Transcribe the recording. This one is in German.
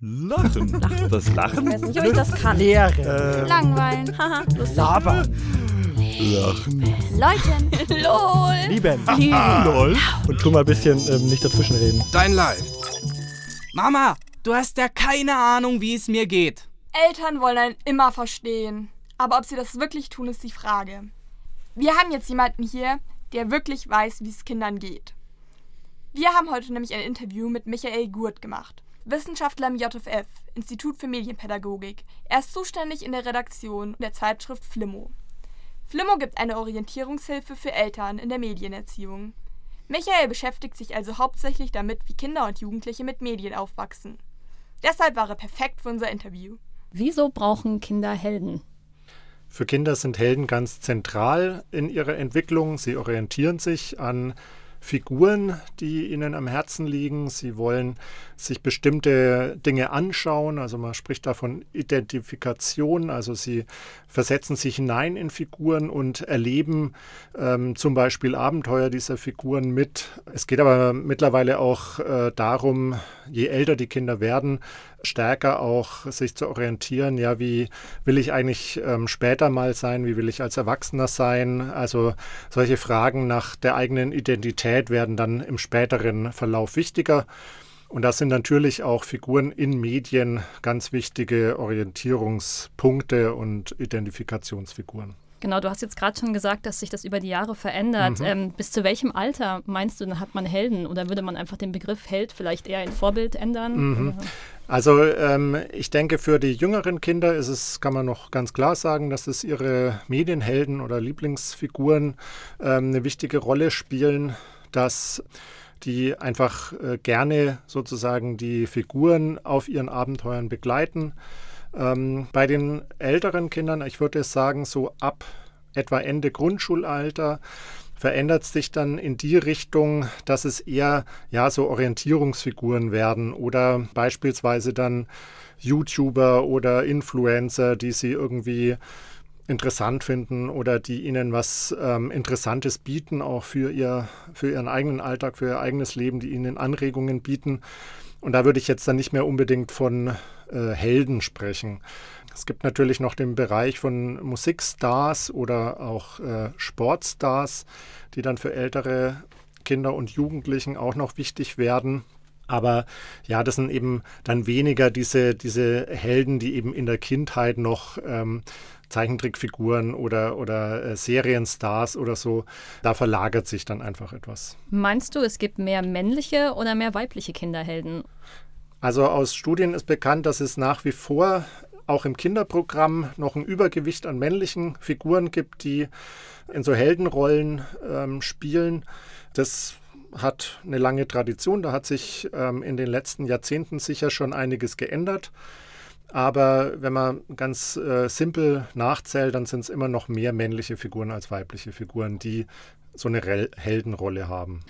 Lachen. Das Lachen? Ich weiß nicht, ob ich das kann. Leere. Langweilen. Haha, lustig. Labern. Lachen. Leuten. LOL. Lieben. Lol. Und tu mal ein bisschen ähm, nicht dazwischenreden. Dein Live. Mama, du hast ja keine Ahnung, wie es mir geht. Eltern wollen einen immer verstehen. Aber ob sie das wirklich tun, ist die Frage. Wir haben jetzt jemanden hier, der wirklich weiß, wie es Kindern geht. Wir haben heute nämlich ein Interview mit Michael Gurt gemacht. Wissenschaftler im JFF, Institut für Medienpädagogik. Er ist zuständig in der Redaktion der Zeitschrift Flimmo. Flimmo gibt eine Orientierungshilfe für Eltern in der Medienerziehung. Michael beschäftigt sich also hauptsächlich damit, wie Kinder und Jugendliche mit Medien aufwachsen. Deshalb war er perfekt für unser Interview. Wieso brauchen Kinder Helden? Für Kinder sind Helden ganz zentral in ihrer Entwicklung. Sie orientieren sich an Figuren, die ihnen am Herzen liegen. Sie wollen sich bestimmte Dinge anschauen. Also man spricht da von Identifikation. Also sie versetzen sich hinein in Figuren und erleben ähm, zum Beispiel Abenteuer dieser Figuren mit. Es geht aber mittlerweile auch äh, darum, je älter die Kinder werden, stärker auch sich zu orientieren, ja, wie will ich eigentlich ähm, später mal sein, wie will ich als Erwachsener sein. Also solche Fragen nach der eigenen Identität werden dann im späteren Verlauf wichtiger. Und das sind natürlich auch Figuren in Medien ganz wichtige Orientierungspunkte und Identifikationsfiguren. Genau, du hast jetzt gerade schon gesagt, dass sich das über die Jahre verändert. Mhm. Ähm, bis zu welchem Alter meinst du, dann hat man Helden? Oder würde man einfach den Begriff Held vielleicht eher in Vorbild ändern? Mhm. Also ähm, ich denke, für die jüngeren Kinder ist es, kann man noch ganz klar sagen, dass es ihre Medienhelden oder Lieblingsfiguren ähm, eine wichtige Rolle spielen, dass die einfach äh, gerne sozusagen die Figuren auf ihren Abenteuern begleiten. Ähm, bei den älteren Kindern, ich würde sagen, so ab etwa Ende Grundschulalter, verändert sich dann in die Richtung, dass es eher ja so Orientierungsfiguren werden oder beispielsweise dann YouTuber oder Influencer, die sie irgendwie interessant finden oder die ihnen was ähm, Interessantes bieten, auch für, ihr, für ihren eigenen Alltag, für ihr eigenes Leben, die ihnen Anregungen bieten. Und da würde ich jetzt dann nicht mehr unbedingt von äh, Helden sprechen. Es gibt natürlich noch den Bereich von Musikstars oder auch äh, Sportstars, die dann für ältere Kinder und Jugendlichen auch noch wichtig werden. Aber ja, das sind eben dann weniger diese, diese Helden, die eben in der Kindheit noch ähm, Zeichentrickfiguren oder, oder äh, Serienstars oder so, da verlagert sich dann einfach etwas. Meinst du, es gibt mehr männliche oder mehr weibliche Kinderhelden? Also aus Studien ist bekannt, dass es nach wie vor auch im Kinderprogramm noch ein Übergewicht an männlichen Figuren gibt, die in so Heldenrollen ähm, spielen. Das hat eine lange Tradition, da hat sich ähm, in den letzten Jahrzehnten sicher schon einiges geändert. Aber wenn man ganz äh, simpel nachzählt, dann sind es immer noch mehr männliche Figuren als weibliche Figuren, die so eine Rel Heldenrolle haben.